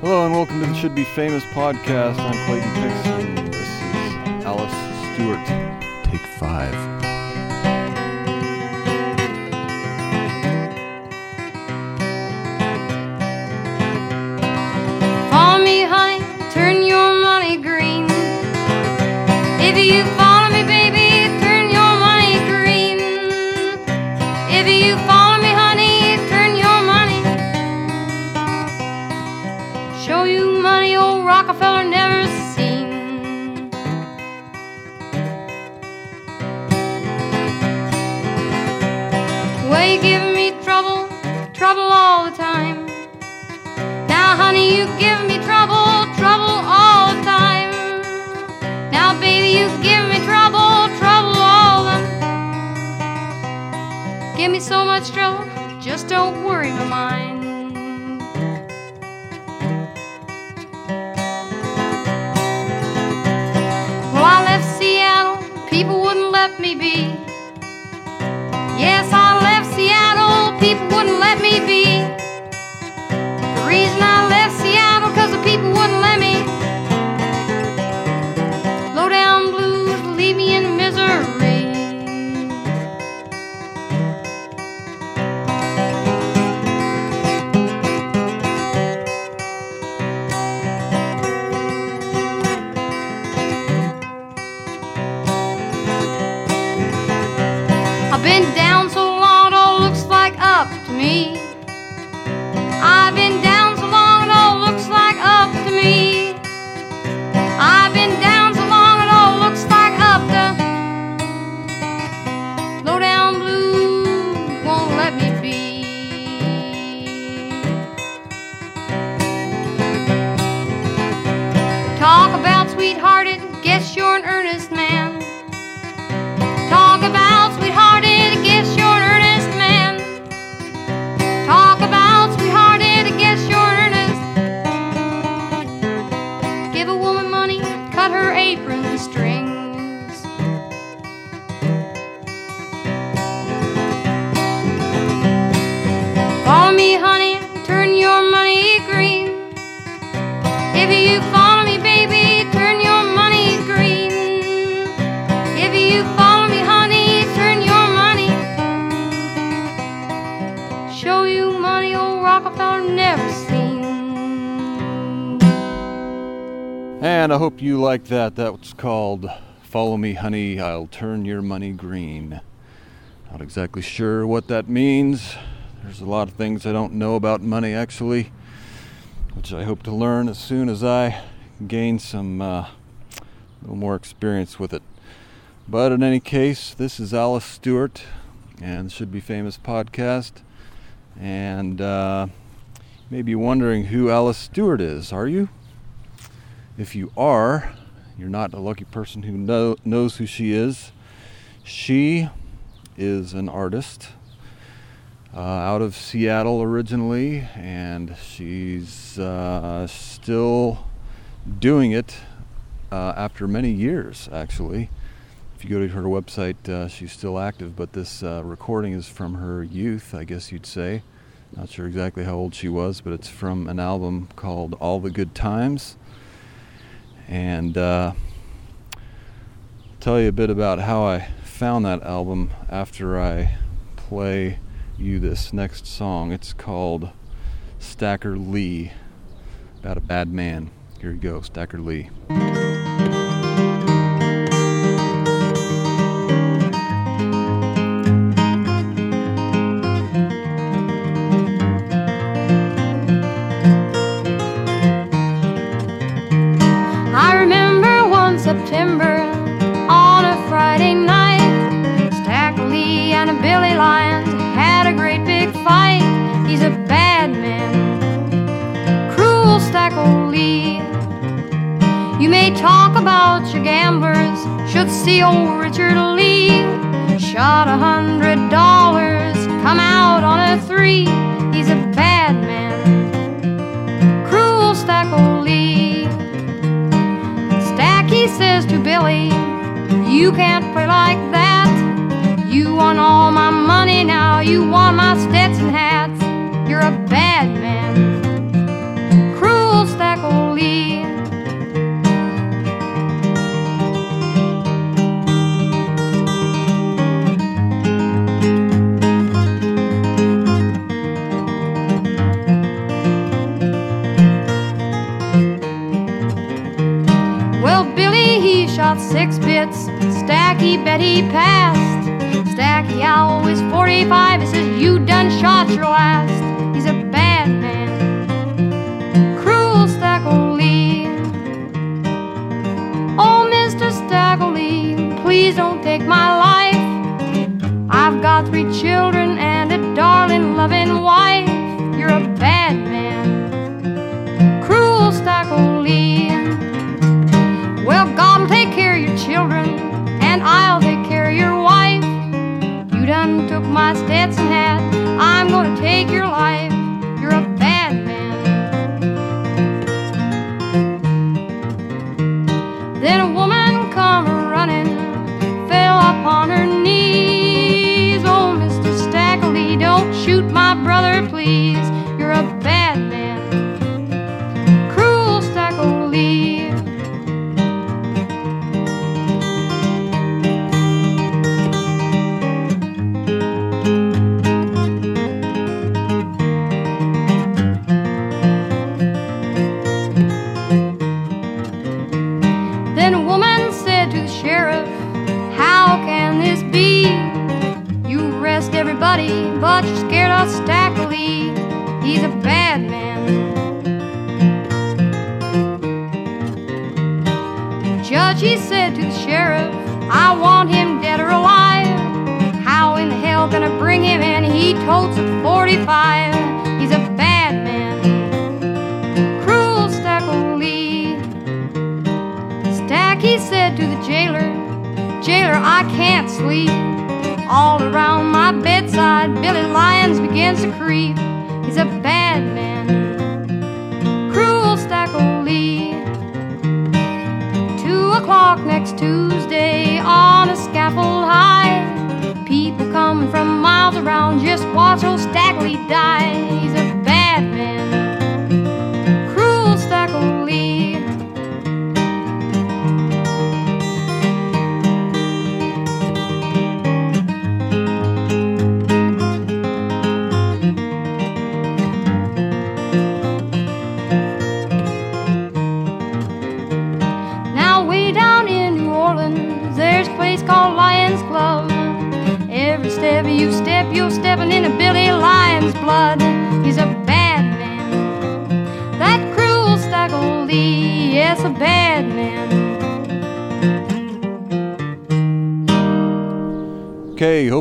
Hello and welcome to the Should Be Famous podcast. I'm Clayton Dixon. This is Alice Stuart. Take five. Much trouble, just don't worry my mind. Well, I left Seattle, people wouldn't let me be. You like that. That's called Follow Me, Honey, I'll Turn Your Money Green. Not exactly sure what that means. There's a lot of things I don't know about money, actually, which I hope to learn as soon as I gain some uh, little more experience with it. But in any case, this is Alice Stuart and Should Be Famous podcast. And uh, you may wondering who Alice Stuart is, are you? If you are, you're not a lucky person who know, knows who she is. She is an artist uh, out of Seattle originally, and she's uh, still doing it uh, after many years, actually. If you go to her website, uh, she's still active, but this uh, recording is from her youth, I guess you'd say. Not sure exactly how old she was, but it's from an album called All the Good Times and uh, tell you a bit about how I found that album after I play you this next song. It's called Stacker Lee, about a bad man. Here you go, Stacker Lee. Done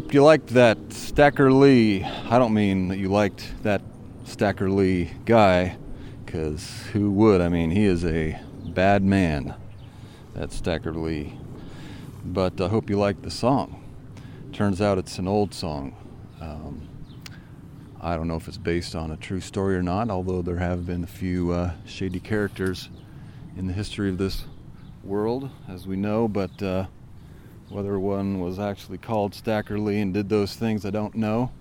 hope you liked that Stacker Lee. I don't mean that you liked that Stacker Lee guy, because who would? I mean, he is a bad man, that Stacker Lee. But I hope you liked the song. Turns out it's an old song. Um, I don't know if it's based on a true story or not, although there have been a few uh, shady characters in the history of this world, as we know, but. Uh, whether one was actually called Stacker Lee and did those things, I don't know.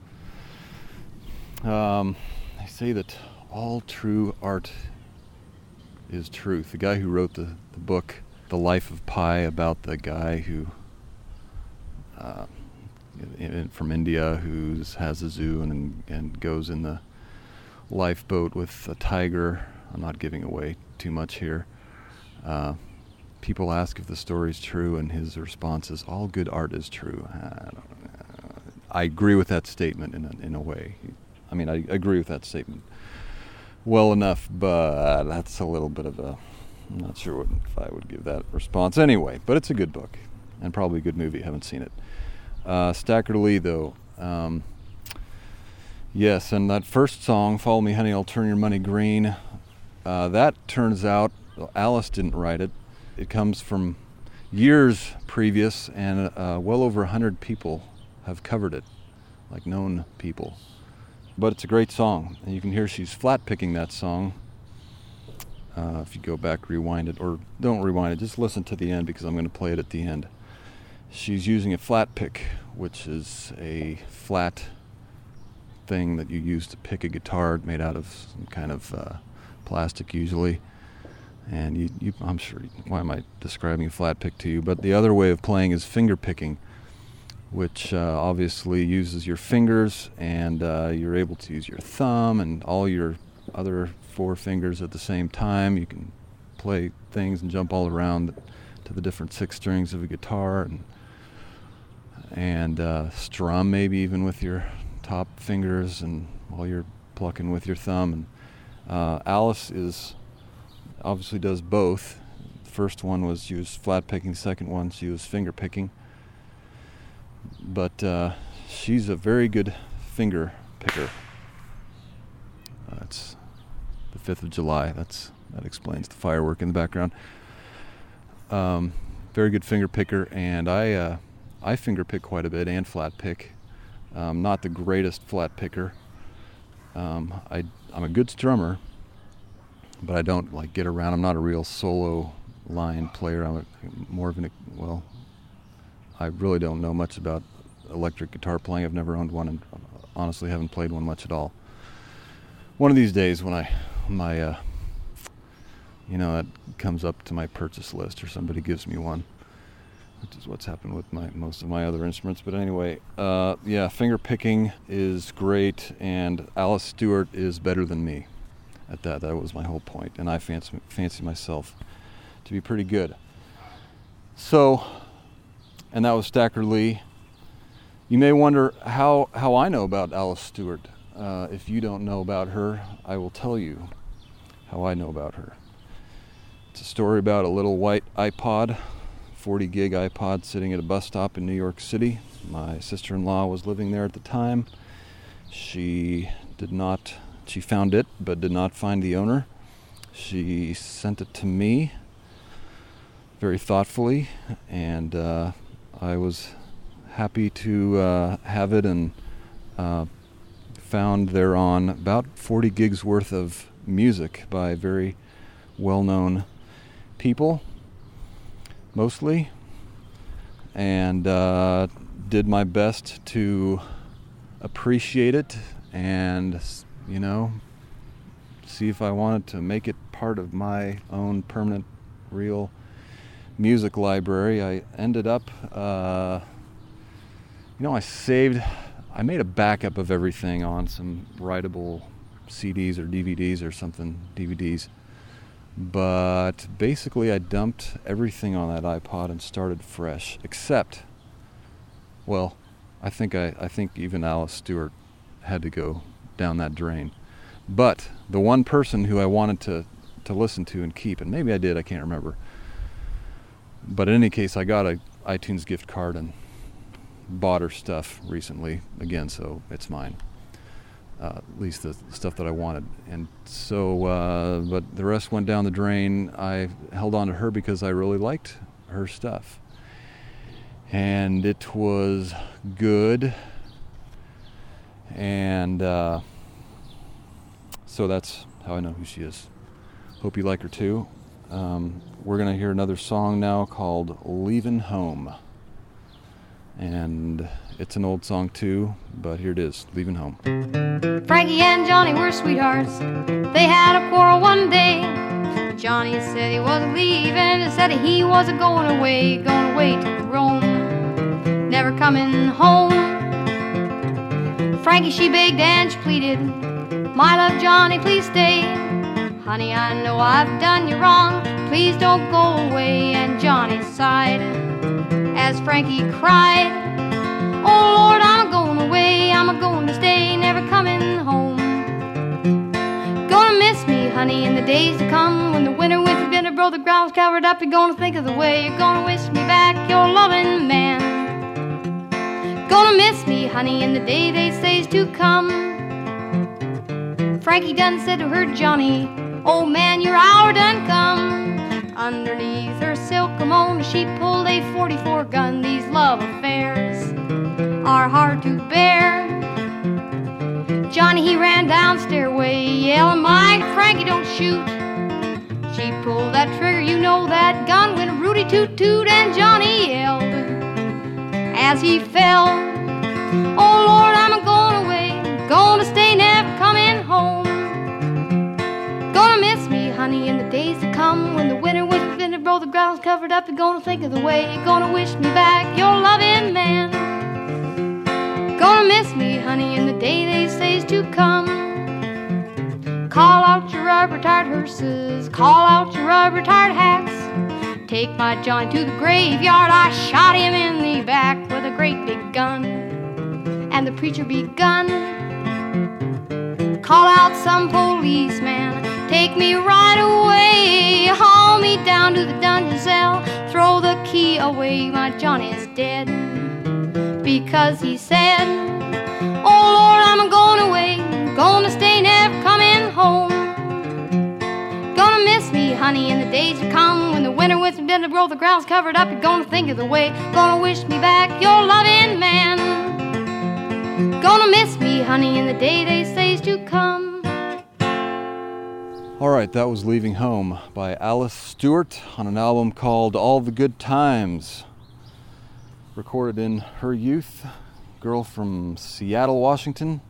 Um, they say that all true art is truth. The guy who wrote the, the book, The Life of Pi, about the guy who, uh, in- from India, who has a zoo and, and goes in the lifeboat with a tiger. I'm not giving away too much here. Uh, people ask if the story's true, and his response is, "All good art is true." I, I agree with that statement in a, in a way. I mean, I agree with that statement well enough, but that's a little bit of a. I'm not sure what, if I would give that response anyway. But it's a good book, and probably a good movie. Haven't seen it. Uh, Stacker Lee, though. Um, yes, and that first song, "Follow Me, Honey, I'll Turn Your Money Green." Uh, that turns out Alice didn't write it it comes from years previous, and uh, well over 100 people have covered it, like known people. But it's a great song, and you can hear she's flat picking that song. Uh, if you go back, rewind it, or don't rewind it, just listen to the end because I'm going to play it at the end. She's using a flat pick, which is a flat thing that you use to pick a guitar made out of some kind of uh, plastic, usually and you, you, I'm sure. Why am I describing flat pick to you? But the other way of playing is finger picking, which uh, obviously uses your fingers, and uh, you're able to use your thumb and all your other four fingers at the same time. You can play things and jump all around to the different six strings of a guitar and and uh, strum maybe even with your top fingers and while you're plucking with your thumb and uh, Alice is obviously does both. First one was was flat picking. Second one she was finger picking. But uh, she's a very good finger picker. Uh, the fifth of July. That's that explains the firework in the background. Um, very good finger picker, and I uh, I finger pick quite a bit and flat pick. Um, not the greatest flat picker. Um, I I'm a good strummer, but I don't like get around. I'm not a real solo line player. I'm a, more of an well. I really don't know much about electric guitar playing. I've never owned one, and honestly haven't played one much at all. One of these days, when I my uh, you know that comes up to my purchase list, or somebody gives me one, which is what's happened with my most of my other instruments. But anyway, uh, yeah, finger picking is great, and Alice Stuart is better than me at that. That was my whole point, and I fancy fancy myself to be pretty good. So, and that was Stacker Lee. You may wonder how how I know about Alice Stuart. Uh, if you don't know about her, I will tell you how I know about her. It's a story about a little white iPod 40 gig iPod sitting at a bus stop in New York City. My sister in law was living there at the time. She did not, she found it, but did not find the owner. She sent it to me very thoughtfully, and uh, I was happy to uh, have it and uh, found thereon about 40 gigs worth of music by very well known people mostly, and uh, did my best to appreciate it and, you know, see if I wanted to make it part of my own permanent, real music library. I ended up, uh, you know, I saved, I made a backup of everything on some writable CDs or DVDs or something, DVDs but basically, I dumped everything on that iPod and started fresh, except, well, I think I, I think even Alice Stuart had to go down that drain. But the one person who I wanted to, to listen to and keep, and maybe I did, I can't remember. But in any case, I got a iTunes gift card and bought her stuff recently again, so it's mine uh, at least the stuff that I wanted. And so, uh, but the rest went down the drain. I held on to her because I really liked her stuff. And it was good. And uh, so that's how I know who she is. Hope you like her too. Um, we're going to hear another song now called Leaving Home. And it's an old song too, but here it is Leaving Home. Frankie and Johnny were sweethearts. They had a quarrel one day. Johnny said he wasn't leaving, said he wasn't going away, going away to Rome, never coming home. Frankie, she begged and she pleaded, My love, Johnny, please stay. Honey, I know I've done you wrong, please don't go away. And Johnny sighed as Frankie cried, Oh Lord, I'm going away, I'm a going to stay, never coming home. Gonna miss me, honey, in the days to come when the winter winds with your bitter brother ground's covered up. You're gonna think of the way you're gonna wish me back, your loving man. Gonna miss me, honey, in the day they say's to come. Frankie done said to her, Johnny, Oh man, your hour done come. Underneath her silk kimono, she pulled a 44 gun. These love affairs are hard to bear. Johnny, he ran down stairway, yelling, Mike, Frankie, don't shoot. She pulled that trigger, you know that gun went Rudy toot toot, and Johnny yelled as he fell. Oh Lord, I'm going away, gonna stay, never coming home. Gonna miss me, honey, in the days to come when the winter with fitted bro the ground's covered up. You're gonna think of the way you're gonna wish me back, your loving man. Gonna miss me, honey, in the day they say's to come. Call out your rubber tired hearses, call out your rubber tired hats. Take my Johnny to the graveyard. I shot him in the back with a great big gun. And the preacher begun. Call out some policeman, take me right away, haul me down to the dungeon cell, throw the key away. My Johnny's dead because he said, Oh Lord, I'm going away, gonna stay, honey, in the days to come when the winter with me to roll the ground's covered up. You're gonna think of the way, gonna wish me back your loving man. Gonna miss me, honey, in the day they say's to come. All right, that was Leaving Home by Alice Stuart on an album called All the Good Times. Recorded in her youth, girl from Seattle, Washington.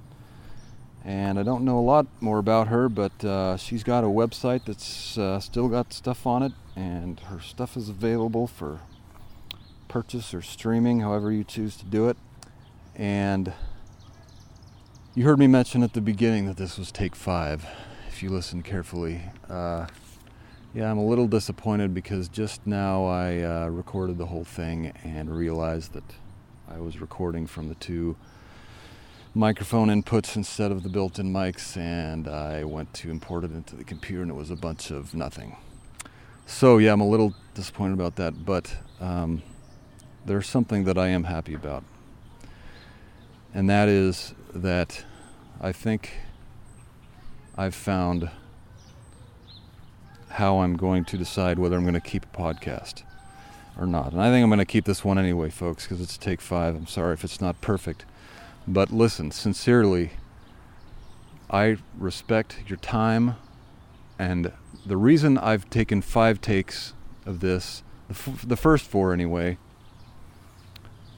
And I don't know a lot more about her, but uh, she's got a website that's uh, still got stuff on it, and her stuff is available for purchase or streaming, however you choose to do it. And you heard me mention at the beginning that this was take five, if you listen carefully. Uh, yeah, I'm a little disappointed because just now I uh, recorded the whole thing and realized that I was recording from the two microphone inputs instead of the built in mics, and I went to import it into the computer and it was a bunch of nothing. So, yeah, I'm a little disappointed about that, but um, there's something that I am happy about. And that is that I think I've found how I'm going to decide whether I'm going to keep a podcast or not. And I think I'm going to keep this one anyway, folks, because it's take five. I'm sorry if it's not perfect. But listen, sincerely, I respect your time. And the reason I've taken five takes of this, the, f- the first four anyway,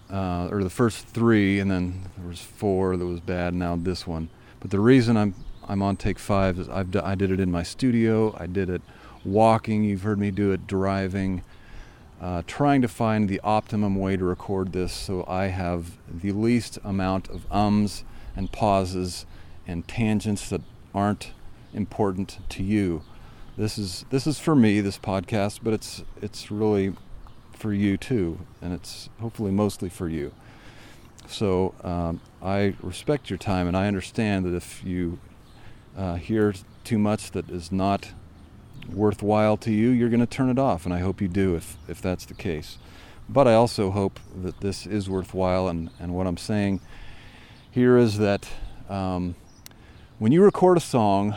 uh, or the first three, and then there was four that was bad. Now this one. But the reason I'm I'm on take five is I've d- I did it in my studio. I did it walking. You've heard me do it driving. Uh, trying to find the optimum way to record this so I have the least amount of ums and pauses and tangents that aren't important to you. This is this is for me this podcast, but it's it's really for you too, and it's hopefully mostly for you. So um, I respect your time, and I understand that if you uh, hear too much that is not worthwhile to you, you're going to turn it off, and I hope you do if, if that's the case. But I also hope that this is worthwhile, and, and what I'm saying here is that um, when you record a song,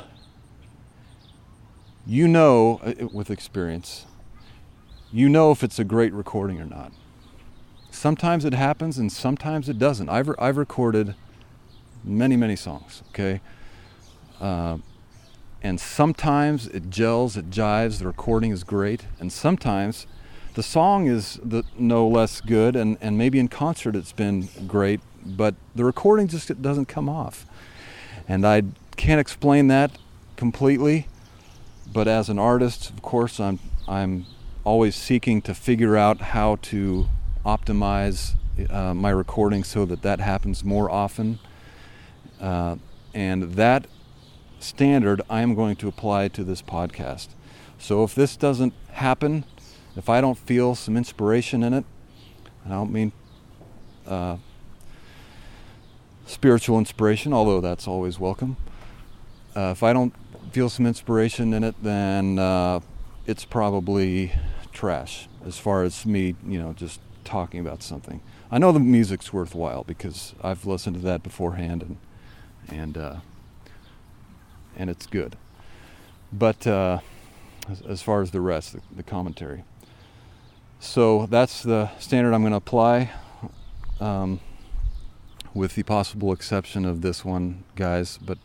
you know uh, with experience, you know if it's a great recording or not. Sometimes it happens and sometimes it doesn't. I've, I've recorded many, many songs, okay? Uh, and sometimes it gels, it jives, the recording is great, and sometimes the song is the, no less good, and, and maybe in concert it's been great, but the recording just doesn't come off. And I can't explain that completely, but as an artist, of course, I'm, I'm always seeking to figure out how to optimize uh, my recording so that that happens more often. Uh, and that standard I am going to apply to this podcast. So if this doesn't happen, if I don't feel some inspiration in it, I don't mean uh, spiritual inspiration, although that's always welcome. Uh, if I don't feel some inspiration in it, then uh, it's probably trash as far as me, you know, just talking about something. I know the music's worthwhile because I've listened to that beforehand and and uh, and it's good. But uh, as, as, far as the rest, the, the, commentary. So that's the standard I'm going to apply, um, with the possible exception of this one, guys. But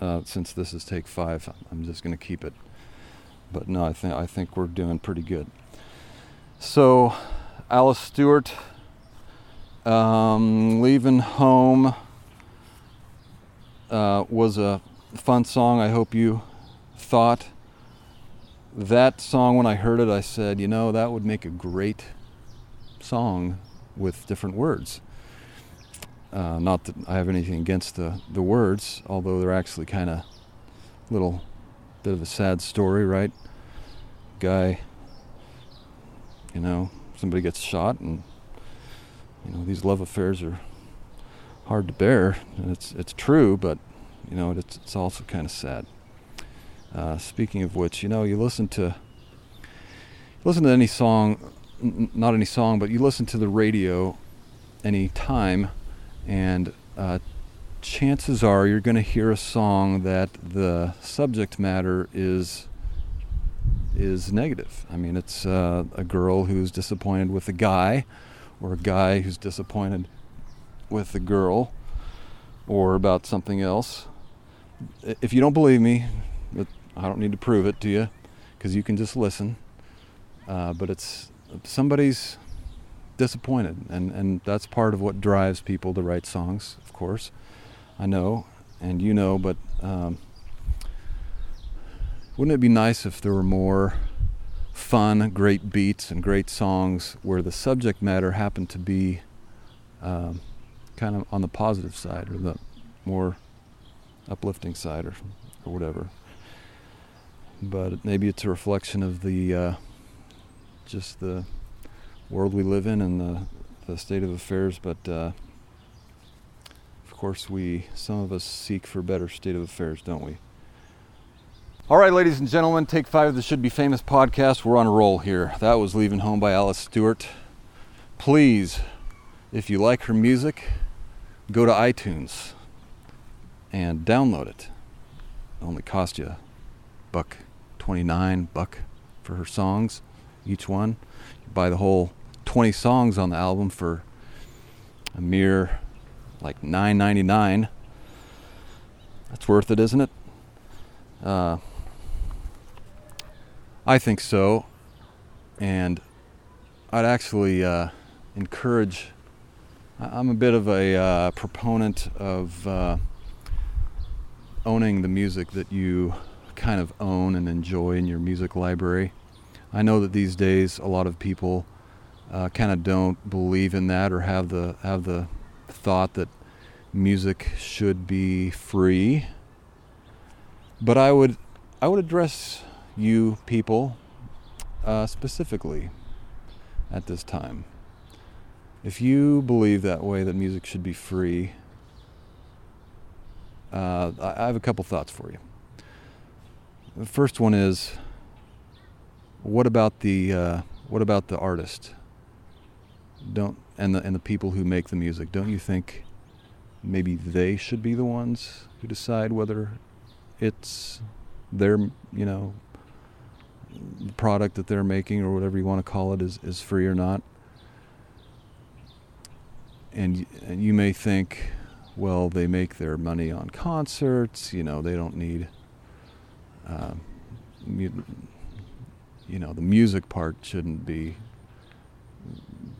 uh, since this is take five, I'm just going to keep it. But no, I think I think we're doing pretty good. So, Alice Stuart, um, leaving home. Uh, was a fun song. I hope you thought that song when I heard it. I said, you know, that would make a great song with different words. Uh, not that I have anything against the the words, although they're actually kind of little bit of a sad story, right? Guy You know, somebody gets shot, and you know these love affairs are hard to bear. And it's it's true, but you know it's it's also kind of sad. Uh, speaking of which, you know, you listen to listen to any song, n- not any song, but you listen to the radio any time, and uh, chances are you're going to hear a song that the subject matter is is negative. I mean, it's uh, a girl who's disappointed with a guy, or a guy who's disappointed with a girl, or about something else. If you don't believe me, I don't need to prove it to you, because you can just listen. Uh, but it's somebody's disappointed, and, and that's part of what drives people to write songs, of course. I know, and you know, but um, wouldn't it be nice if there were more fun, great beats, and great songs where the subject matter happened to be um, kind of on the positive side or the more uplifting side or, or whatever? But maybe it's a reflection of the uh, just the world we live in and the, the state of affairs, but. Uh, of course, we some of us seek for better state of affairs, don't we? All right, ladies and gentlemen, take five of the Should Be Famous podcast. We're on a roll here. That was Leaving Home by Alice Stuart. Please, if you like her music, go to iTunes and download it. it only cost you buck 29 buck for her songs, each one. You buy the whole 20 songs on the album for a mere like 9.99. That's worth it, isn't it? Uh, I think so, and I'd actually uh, encourage. I'm a bit of a uh, proponent of uh, owning the music that you kind of own and enjoy in your music library. I know that these days a lot of people uh, kind of don't believe in that or have the have the thought that music should be free. But I would I would address you people uh, specifically at this time. If you believe that way that music should be free, uh, I have a couple thoughts for you. The first one is, what about the uh, what about the artist? Don't and the and the people who make the music. Don't you think maybe they should be the ones who decide whether it's their you know product that they're making or whatever you want to call it is, is free or not and, and you may think well they make their money on concerts you know they don't need uh, you know the music part shouldn't be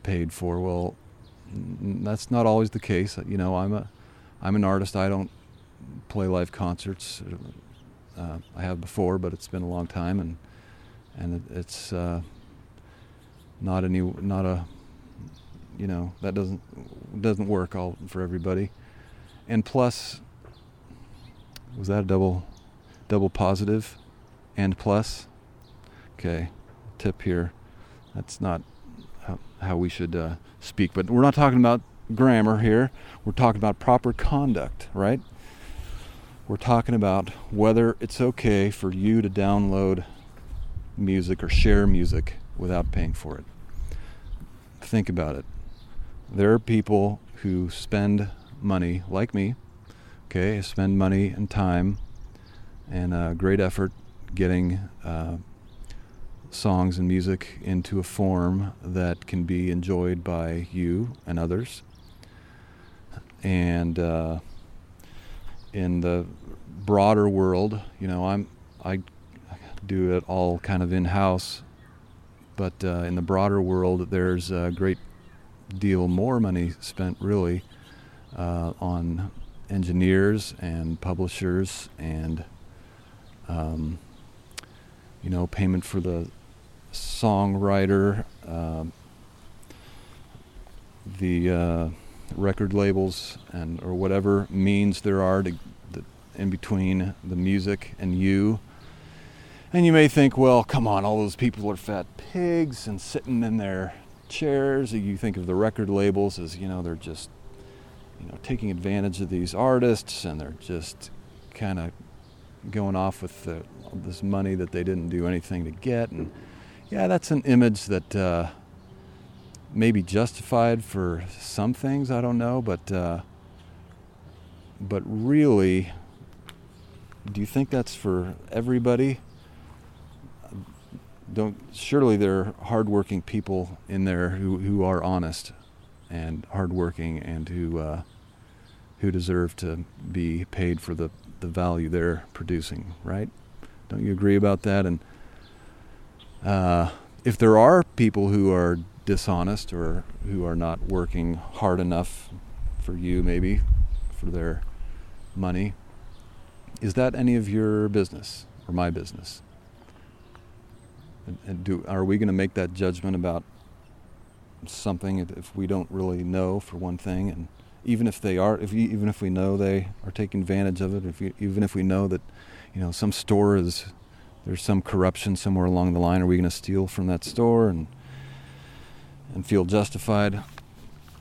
paid for well that's not always the case. You know, I'm a I'm an artist. I don't play live concerts. Uh, I have before, but it's been a long time, and and it, it's uh, not any not a you know that doesn't doesn't work all for everybody. And plus, was that a double double positive and plus? Okay, tip here. That's not how, we should uh, speak. But we're not talking about grammar here. We're talking about proper conduct, right? We're talking about whether it's okay for you to download music or share music without paying for it. Think about it. There are people who spend money, like me, okay, spend money and time and uh, great effort getting uh, songs and music into a form that can be enjoyed by you and others. And uh, in the broader world, you know, I'm I do it all kind of in house, but uh, in the broader world, there's a great deal more money spent really uh, on engineers and publishers and um, you know payment for the songwriter, uh, the uh, record labels, and or whatever means there are to, in between the music and you. And you may think, well, come on, all those people are fat pigs and sitting in their chairs. You think of the record labels as, you know, they're just, you know, taking advantage of these artists and they're just kind of going off with the, this money that they didn't do anything to get. And yeah, that's an image that uh, may be justified for some things. I don't know, but uh, but really, do you think that's for everybody? don't surely there are hardworking people in there who, who are honest and hardworking and who uh, who deserve to be paid for the, the value they're producing, right? Don't you agree about that? And uh, if there are people who are dishonest or who are not working hard enough for you, maybe for their money, is that any of your business or my business? And do are we going to make that judgment about something if we don't really know for one thing, and even if they are, if even if we know they are taking advantage of it, if we, even if we know that, you know, some store is there's some corruption somewhere along the line, are we going to steal from that store and and feel justified?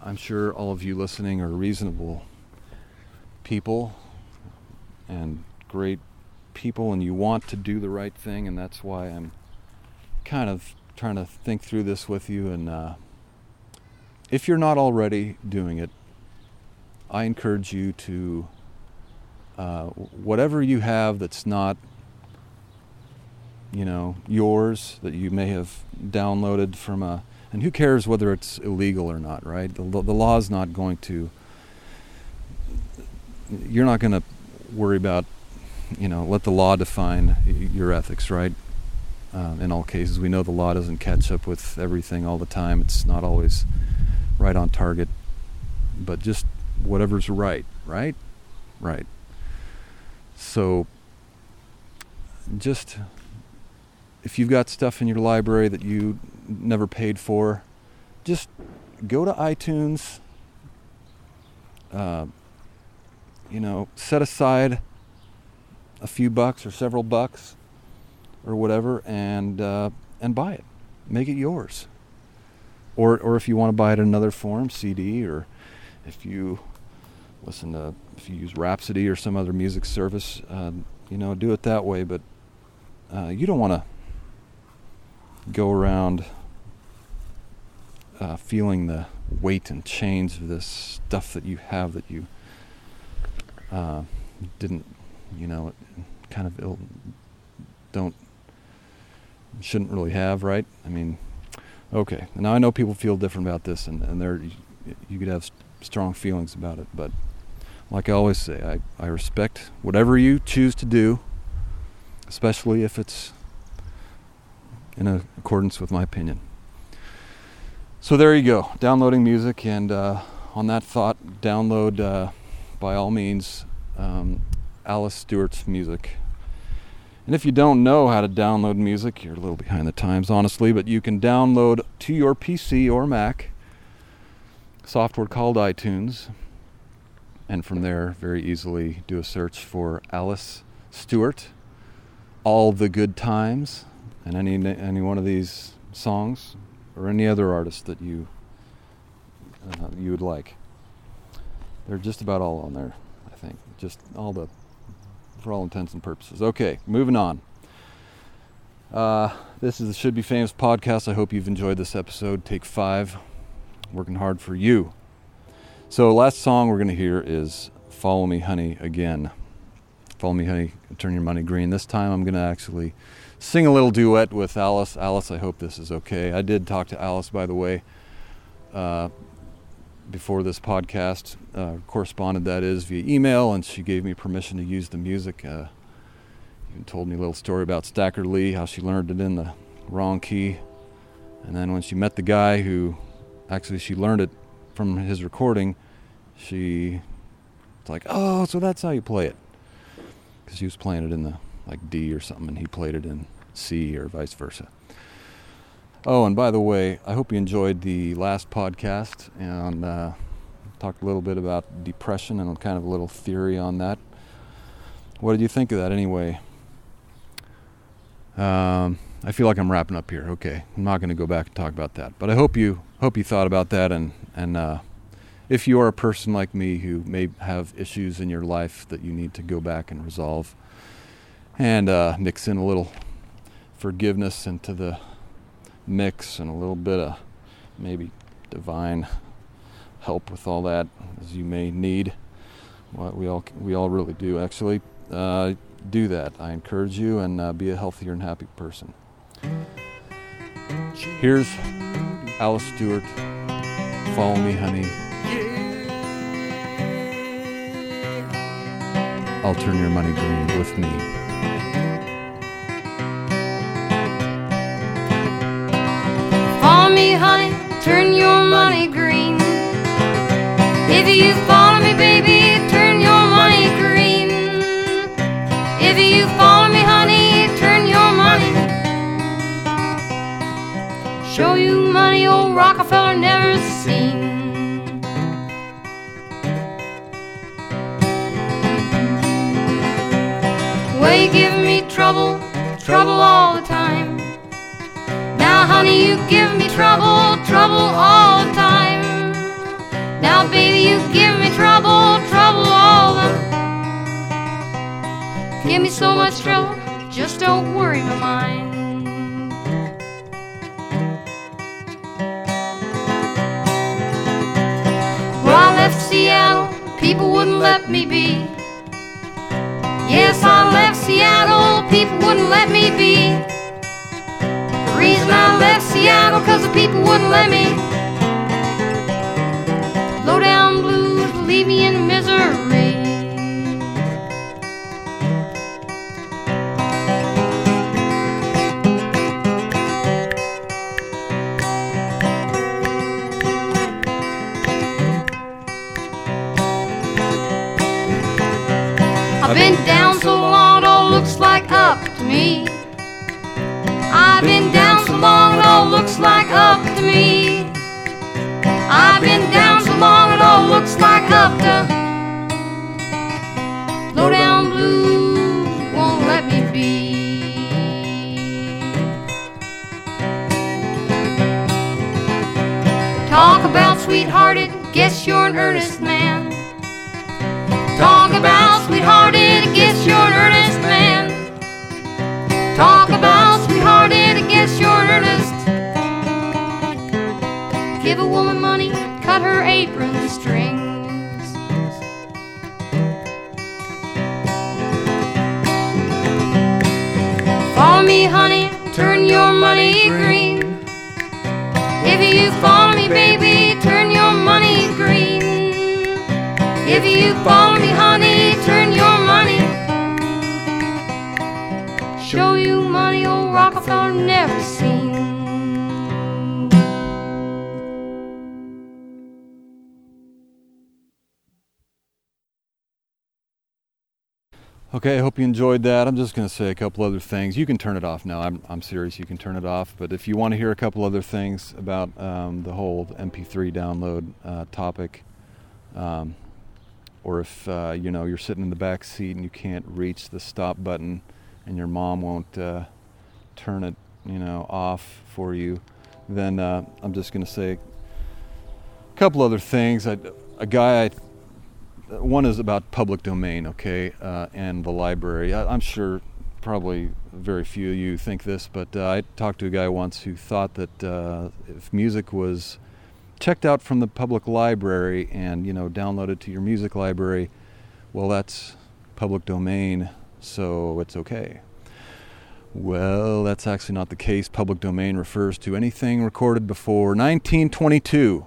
I'm sure all of you listening are reasonable people and great people, and you want to do the right thing, and that's why I'm kind of trying to think through this with you. And uh, if you're not already doing it, I encourage you to, uh, whatever you have that's not, you know, yours, that you may have downloaded from a, and who cares whether it's illegal or not, right? The, the law is not going to, you're not going to worry about, you know, let the law define your ethics, right? Um, in all cases. We know the law doesn't catch up with everything all the time. It's not always right on target, but just whatever's right, right? Right. So, just if you've got stuff in your library that you never paid for, just go to iTunes. Uh, you know, set aside a few bucks or several bucks or whatever, and uh, and buy it, make it yours. Or or if you want to buy it in another form, CD, or if you listen to if you use Rhapsody or some other music service, uh, you know, do it that way. But uh, you don't want to go around uh, feeling the weight and chains of this stuff that you have that you uh, didn't, you know, kind of Ill, don't shouldn't really have, right? I mean, okay. Now I know people feel different about this, and and there you could have strong feelings about it, but like I always say, I I respect whatever you choose to do, especially if it's in accordance with my opinion. So there you go, downloading music, and uh, on that thought, download uh, by all means um, Alice Stuart's music. And if you don't know how to download music, you're a little behind the times, honestly, but you can download to your PC or Mac software called iTunes. And from there, very easily do a search for Alice Stuart, All the Good Times, and any, any one of these songs or any other artist that you, uh, you would like. They're just about all on there, I think. Just all the for all intents and purposes. Okay, moving on. Uh, this is the Should Be Famous podcast. I hope you've enjoyed this episode. Take five, working hard for you. So, last song we're going to hear is Follow Me, Honey, again. Follow Me, Honey, Turn Your Money Green. This time I'm going to actually sing a little duet with Alice. Alice, I hope this is okay. I did talk to Alice, by the way. Uh, before this podcast, uh, corresponded that is via email, and she gave me permission to use the music. Uh, even told me a little story about Stacker Lee, how she learned it in the wrong key, and then when she met the guy who actually she learned it from his recording, she was like, "Oh, so that's how you play it," because he was playing it in the like D or something, and he played it in C or vice versa. Oh, and by the way, I hope you enjoyed the last podcast and uh, talked a little bit about depression and kind of a little theory on that. What did you think of that anyway? Um, I feel like I'm wrapping up here. Okay, I'm not going to go back and talk about that, but I hope you hope you thought about that and and uh, if you are a person like me who may have issues in your life that you need to go back and resolve and uh, mix in a little forgiveness into the mix and a little bit of maybe divine help with all that as you may need. What we all we all really do. Actually uh, do that. I encourage you and uh, be a healthier and happy person here's Alice Stuart follow me honey I'll turn your money green with me. Follow me, honey, turn your money green. If you follow me, baby, turn your money green. If you follow Rockefeller never seen. Well, you give me trouble, trouble all the time. Now, honey, you give me trouble, trouble all the time. Now, baby, you give me trouble, trouble all the time. Give me so much trouble, just don't worry my mind. Seattle, people wouldn't let me be. Yes, I left Seattle, people wouldn't let me be. The reason I left Seattle, cause the people wouldn't let me. Low down blues leave me in misery. To me. I've been down so long, it all looks like up to me. I've been down so long, it all looks like up to. Low down blues won't let me be. Talk about sweethearted, guess you're an earnest man. Talk about sweethearted, Talk about sweethearted, guess you're earnest. Give a woman money, cut her apron strings. Follow me, honey, turn your money green. If you follow me, baby, turn your money green. If you follow Okay, I hope you enjoyed that. I'm just going to say a couple other things. You can turn it off now. I'm, I'm serious. You can turn it off. But if you want to hear a couple other things about um, the whole MP3 download uh, topic, um, or if uh, you know you're sitting in the back seat and you can't reach the stop button, and your mom won't uh, turn it, you know, off for you, then uh, I'm just going to say a couple other things. I, a guy I one is about public domain, okay, uh, and the library. I, I'm sure probably very few of you think this, but uh, I talked to a guy once who thought that uh, if music was checked out from the public library and you know downloaded to your music library, well, that's public domain, so it's okay. Well, that's actually not the case. Public domain refers to anything recorded before 1922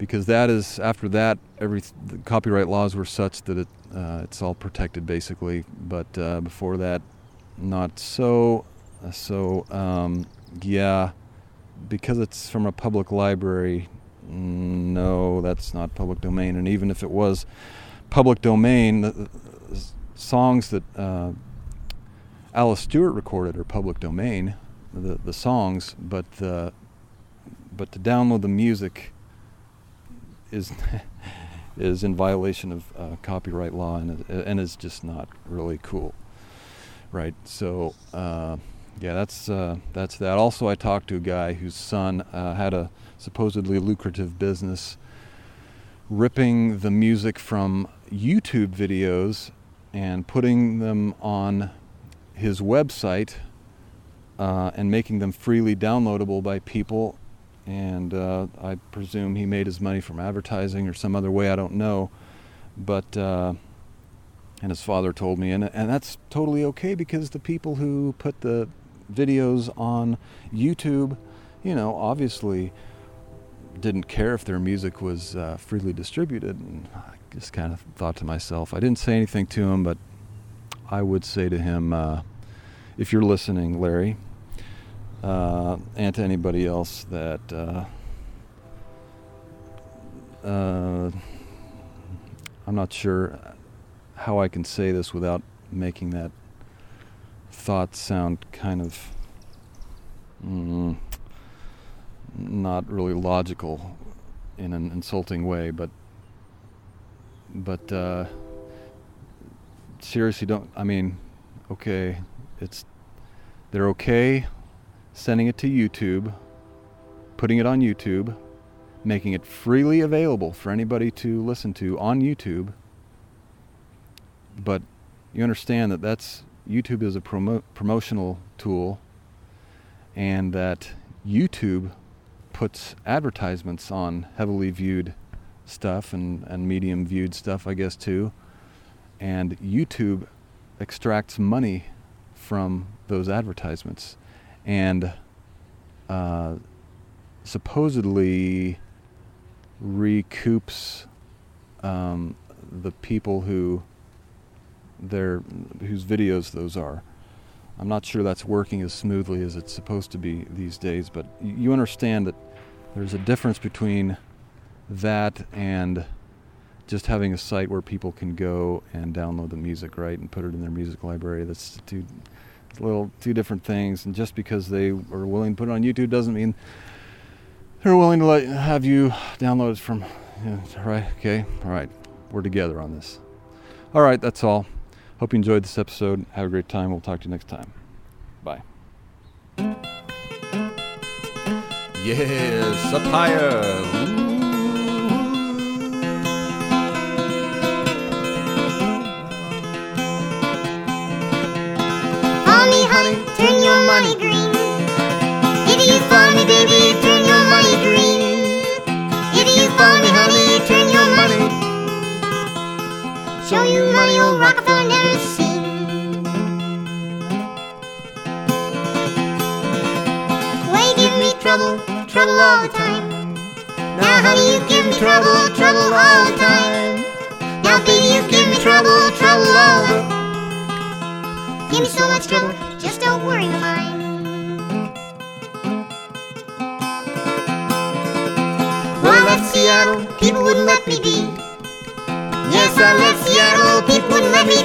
because that is after that every copyright laws were such that it uh, it's all protected basically. But uh, before that not so. Uh, so um, yeah because it's from a public library no that's not public domain. And even if it was public domain the, the songs that uh, Alice Stuart recorded are public domain the the songs. But the but to download the music is is in violation of uh, copyright law and and is just not really cool. right? So uh, yeah, that's uh, that's that. Also, I talked to a guy whose son uh, had a supposedly lucrative business ripping the music from YouTube videos and putting them on his website uh, and making them freely downloadable by people. And uh, I presume he made his money from advertising or some other way. I don't know, but uh, and his father told me, and and that's totally okay because the people who put the videos on YouTube, you know, obviously didn't care if their music was uh, freely distributed. And I just kind of thought to myself, I didn't say anything to him, but I would say to him, uh, if you're listening, Larry, uh, and to anybody else that uh, uh, I'm not sure how I can say this without making that thought sound kind of mm, not really logical in an insulting way, but but uh, seriously, don't. I mean, okay, it's they're okay sending it to YouTube, putting it on YouTube, making it freely available for anybody to listen to on YouTube. But you understand that that's YouTube is a promo- promotional tool, and that YouTube puts advertisements on heavily viewed stuff and, and medium viewed stuff, I guess, too. And YouTube extracts money from those advertisements and uh, supposedly recoups um, the people who their whose videos those are. I'm not sure that's working as smoothly as it's supposed to be these days, but you understand that there's a difference between that and just having a site where people can go and download the music, right, and put it in their music library. That's two little two different things. And just because they are willing to put it on YouTube doesn't mean they're willing to let have you download it from. Yeah, right? Okay. All right. We're together on this. All right. That's all. Hope you enjoyed this episode. Have a great time. We'll talk to you next time. Bye. Yes, up higher. Honey, turn your money green. If you find me, baby, turn your money green. If you find me, honey, turn your money Show you money old Rockefeller never seen. Way give me trouble, trouble all the time. Now honey, you give me trouble, trouble all the time. Now baby, you give me trouble, trouble all the time. Give me so much trouble, worry mind. When I left Seattle, people wouldn't let me be. Yes, I left Seattle, people wouldn't let me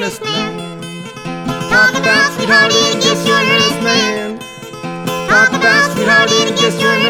earnest. Talk about sweethearted, guess you're an earnest man. Talk about sweethearted, guess you're an earnest.